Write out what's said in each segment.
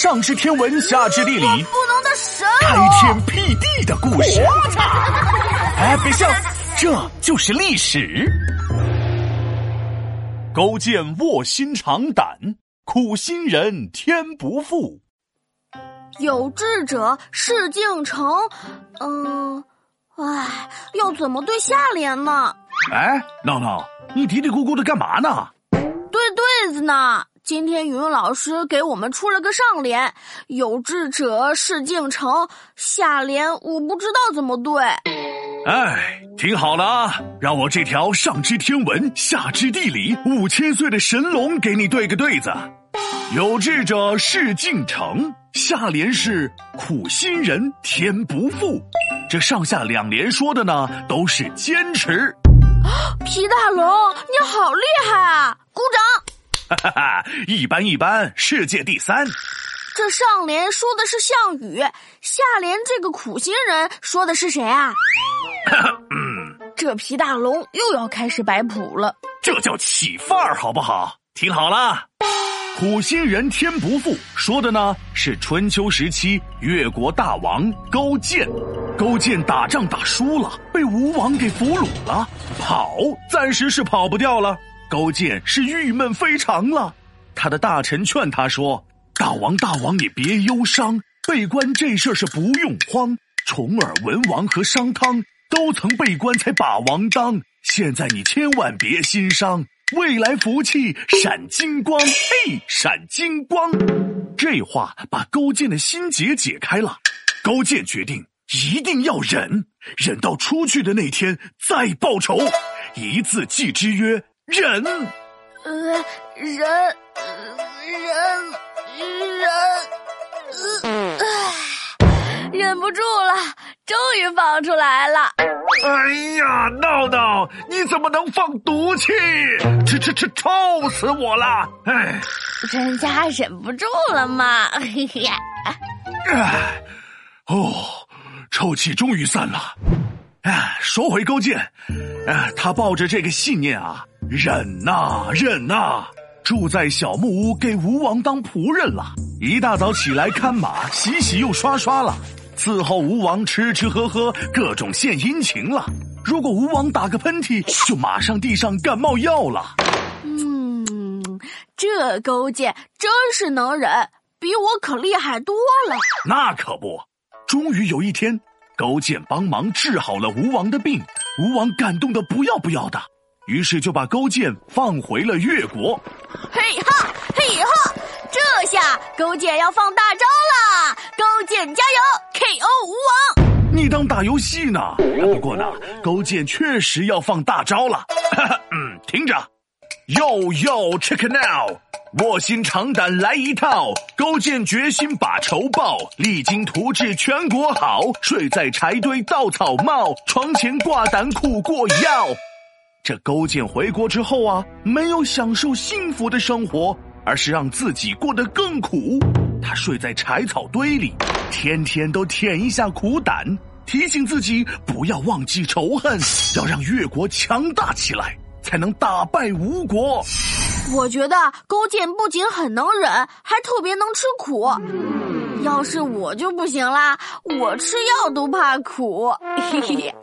上知天文，下知地理，不能的神开天辟地的故事。哎，别笑，这就是历史。勾践卧薪尝胆，苦心人天不负。有志者事竟成。嗯，唉，要怎么对下联呢？哎，闹闹，你嘀嘀咕咕的干嘛呢？对对子呢。今天语文老师给我们出了个上联，“有志者事竟成”，下联我不知道怎么对。哎，听好了啊，让我这条上知天文、下知地理、五千岁的神龙给你对个对子。有志者事竟成，下联是苦心人天不负。这上下两联说的呢，都是坚持。皮大龙，你好厉害啊！鼓掌。哈哈，一般一般，世界第三。这上联说的是项羽，下联这个苦心人说的是谁啊？嗯，这皮大龙又要开始摆谱了。这叫起范儿，好不好？听好了，苦心人天不负，说的呢是春秋时期越国大王勾践。勾践打仗打输了，被吴王给俘虏了，跑暂时是跑不掉了。勾践是郁闷非常了，他的大臣劝他说：“大王，大王，你别忧伤，被关这事儿是不用慌。重耳、文王和商汤都曾被关才把王当，现在你千万别心伤，未来福气闪金光，嘿，闪金光。”这话把勾践的心结解开了，勾践决定一定要忍，忍到出去的那天再报仇，一字记之曰。忍，呃，忍，忍，忍，唉，忍不住了，终于放出来了。哎呀，闹闹，你怎么能放毒气？吃吃吃，臭死我了！哎，人家忍不住了嘛。嘿嘿，哎，哦，臭气终于散了。哎，说回勾践，哎，他抱着这个信念啊。忍呐，忍呐！住在小木屋，给吴王当仆人了。一大早起来看马，洗洗又刷刷了，伺候吴王吃吃喝喝，各种献殷勤了。如果吴王打个喷嚏，就马上递上感冒药了。嗯，这勾践真是能忍，比我可厉害多了。那可不，终于有一天，勾践帮忙治好了吴王的病，吴王感动的不要不要的。于是就把勾践放回了越国。嘿哈，嘿哈，这下勾践要放大招了！勾践加油，KO 吴王！你当打游戏呢？不过呢，勾践确实要放大招了。嗯，听着，Yo Yo Check Now，卧薪尝胆来一套。勾践决心把仇报，励精图治全国好。睡在柴堆稻草帽，床前挂胆苦过药。这勾践回国之后啊，没有享受幸福的生活，而是让自己过得更苦。他睡在柴草堆里，天天都舔一下苦胆，提醒自己不要忘记仇恨，要让越国强大起来，才能打败吴国。我觉得勾践不仅很能忍，还特别能吃苦。要是我就不行啦，我吃药都怕苦。嘿嘿。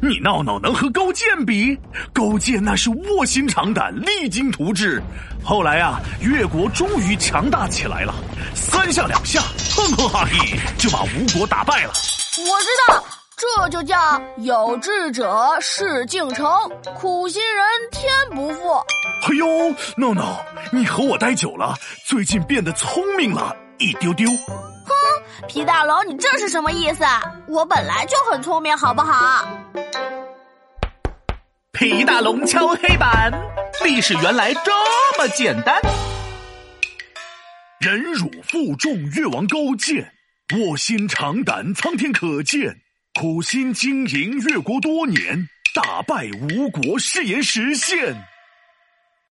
你闹闹能和勾践比？勾践那是卧薪尝胆、励精图治。后来啊，越国终于强大起来了，三下两下，哼哼哈嘿，就把吴国打败了。我知道，这就叫有志者事竟成，苦心人天不负。哎呦，闹闹，你和我待久了，最近变得聪明了一丢丢。哼，皮大龙，你这是什么意思？我本来就很聪明，好不好？皮大龙敲黑板，历史原来这么简单。忍辱负重，越王勾践卧薪尝胆，苍天可见。苦心经营越国多年，打败吴国，誓言实现。